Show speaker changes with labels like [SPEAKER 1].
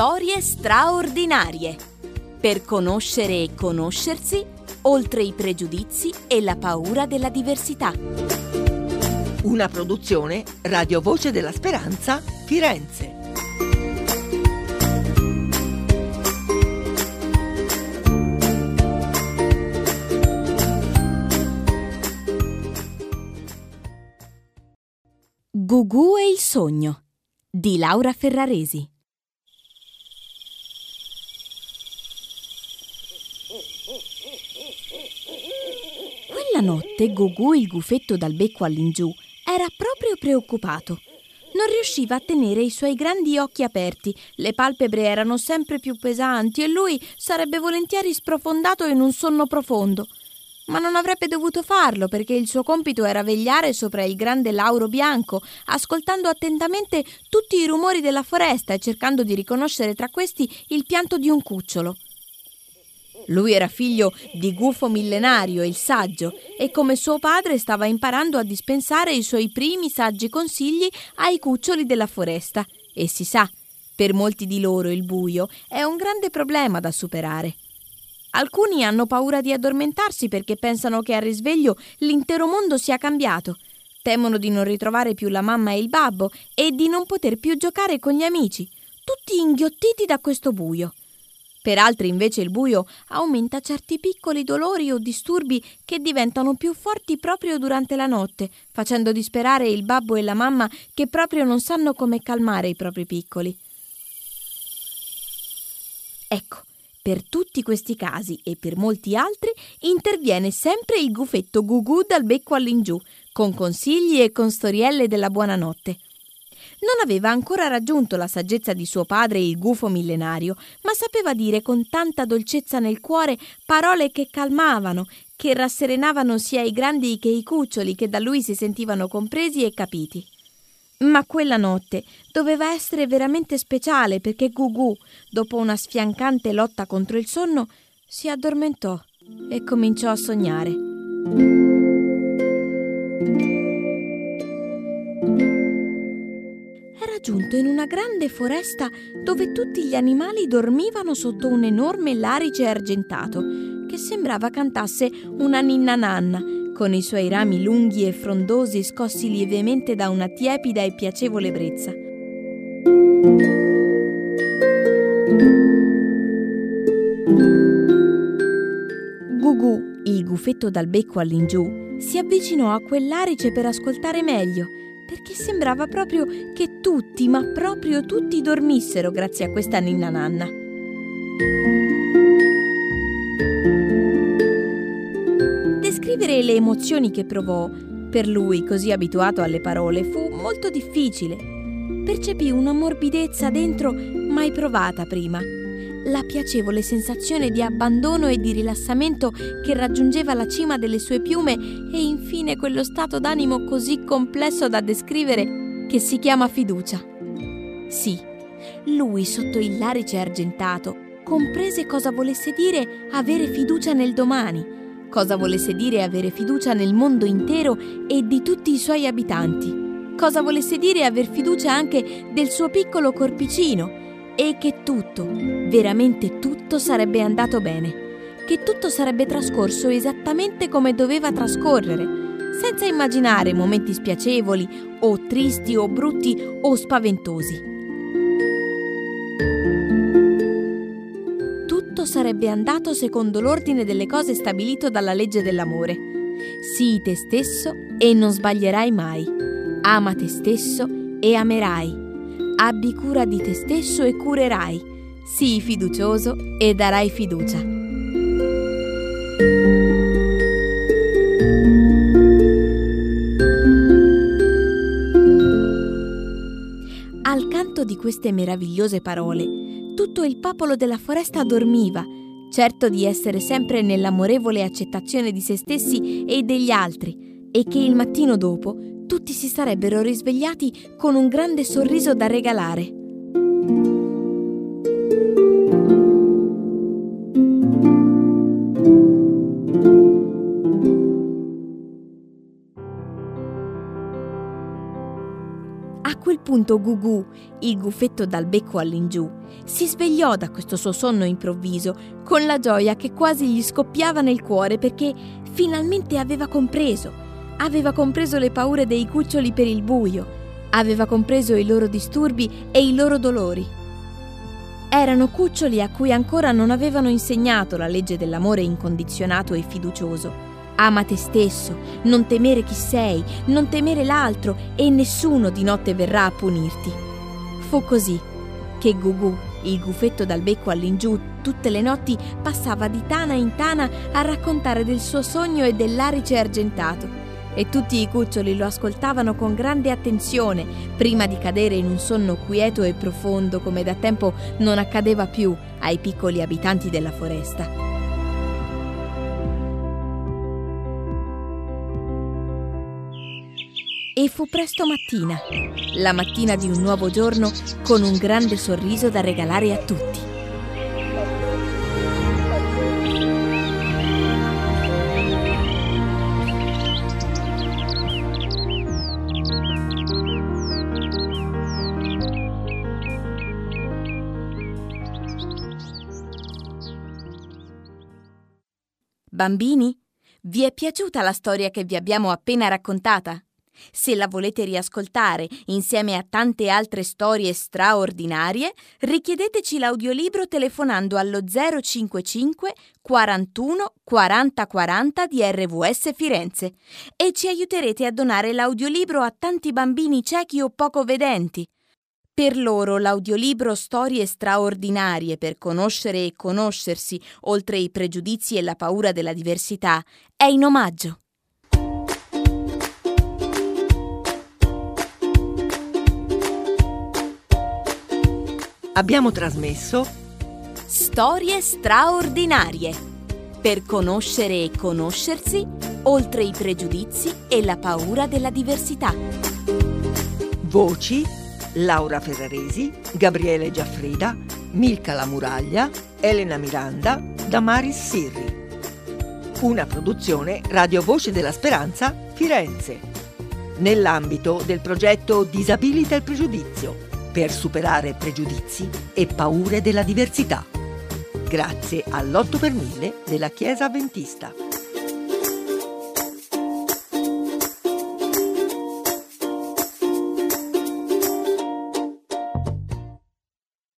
[SPEAKER 1] Storie straordinarie. Per conoscere e conoscersi, oltre i pregiudizi e la paura della diversità.
[SPEAKER 2] Una produzione Radio Voce della Speranza, Firenze.
[SPEAKER 1] Gugu e il sogno di Laura Ferraresi. Quella notte Gugu, il gufetto dal becco all'ingiù, era proprio preoccupato. Non riusciva a tenere i suoi grandi occhi aperti, le palpebre erano sempre più pesanti e lui sarebbe volentieri sprofondato in un sonno profondo ma non avrebbe dovuto farlo perché il suo compito era vegliare sopra il grande lauro bianco, ascoltando attentamente tutti i rumori della foresta e cercando di riconoscere tra questi il pianto di un cucciolo. Lui era figlio di Gufo Millenario, il saggio, e come suo padre stava imparando a dispensare i suoi primi saggi consigli ai cuccioli della foresta. E si sa, per molti di loro il buio è un grande problema da superare. Alcuni hanno paura di addormentarsi perché pensano che al risveglio l'intero mondo sia cambiato. Temono di non ritrovare più la mamma e il babbo e di non poter più giocare con gli amici, tutti inghiottiti da questo buio. Per altri invece il buio aumenta certi piccoli dolori o disturbi che diventano più forti proprio durante la notte, facendo disperare il babbo e la mamma che proprio non sanno come calmare i propri piccoli. Ecco, per tutti questi casi e per molti altri interviene sempre il gufetto Gugu dal becco all'ingiù, con consigli e con storielle della buonanotte. Non aveva ancora raggiunto la saggezza di suo padre il gufo millenario, ma sapeva dire con tanta dolcezza nel cuore parole che calmavano, che rasserenavano sia i grandi che i cuccioli che da lui si sentivano compresi e capiti. Ma quella notte doveva essere veramente speciale perché Gugu, dopo una sfiancante lotta contro il sonno, si addormentò e cominciò a sognare. In una grande foresta dove tutti gli animali dormivano sotto un enorme larice argentato che sembrava cantasse una ninna nanna con i suoi rami lunghi e frondosi scossi lievemente da una tiepida e piacevole brezza. Gugu, il gufetto dal becco all'ingiù, si avvicinò a quell'arice per ascoltare meglio, perché sembrava proprio che tutti, ma proprio tutti dormissero grazie a questa ninna nanna. Descrivere le emozioni che provò, per lui così abituato alle parole, fu molto difficile. Percepì una morbidezza dentro mai provata prima. La piacevole sensazione di abbandono e di rilassamento che raggiungeva la cima delle sue piume e infine quello stato d'animo così complesso da descrivere che si chiama fiducia. Sì, lui sotto il larice argentato comprese cosa volesse dire avere fiducia nel domani cosa volesse dire avere fiducia nel mondo intero e di tutti i suoi abitanti, cosa volesse dire aver fiducia anche del suo piccolo corpicino e che tutto, veramente tutto sarebbe andato bene, che tutto sarebbe trascorso esattamente come doveva trascorrere, senza immaginare momenti spiacevoli o tristi o brutti o spaventosi. tutto sarebbe andato secondo l'ordine delle cose stabilito dalla legge dell'amore. Sii te stesso e non sbaglierai mai. Ama te stesso e amerai. Abbi cura di te stesso e curerai. Sii fiducioso e darai fiducia. Al canto di queste meravigliose parole, tutto il popolo della foresta dormiva, certo di essere sempre nell'amorevole accettazione di se stessi e degli altri, e che il mattino dopo tutti si sarebbero risvegliati con un grande sorriso da regalare. A quel punto Gugu, il gufetto dal becco all'ingiù, si svegliò da questo suo sonno improvviso con la gioia che quasi gli scoppiava nel cuore perché finalmente aveva compreso. Aveva compreso le paure dei cuccioli per il buio, aveva compreso i loro disturbi e i loro dolori. Erano cuccioli a cui ancora non avevano insegnato la legge dell'amore incondizionato e fiducioso Ama te stesso, non temere chi sei, non temere l'altro e nessuno di notte verrà a punirti. Fu così che Gugu, il gufetto dal becco all'ingiù, tutte le notti passava di tana in tana a raccontare del suo sogno e dell'arice argentato. E tutti i cuccioli lo ascoltavano con grande attenzione prima di cadere in un sonno quieto e profondo come da tempo non accadeva più ai piccoli abitanti della foresta. E fu presto mattina, la mattina di un nuovo giorno con un grande sorriso da regalare a tutti. Bambini, vi è piaciuta la storia che vi abbiamo appena raccontata? Se la volete riascoltare insieme a tante altre storie straordinarie, richiedeteci l'audiolibro telefonando allo 055 41 40 40 di RVS Firenze e ci aiuterete a donare l'audiolibro a tanti bambini ciechi o poco vedenti. Per loro l'audiolibro Storie straordinarie per conoscere e conoscersi, oltre i pregiudizi e la paura della diversità, è in omaggio.
[SPEAKER 2] Abbiamo trasmesso
[SPEAKER 1] Storie straordinarie per conoscere e conoscersi oltre i pregiudizi e la paura della diversità.
[SPEAKER 2] Voci Laura Ferraresi, Gabriele Giaffrida, Milka La Muraglia, Elena Miranda, Damaris Sirri. Una produzione Radio Voce della Speranza Firenze. Nell'ambito del progetto Disabilita il pregiudizio per superare pregiudizi e paure della diversità. Grazie all'8 per 1000 della Chiesa Avventista.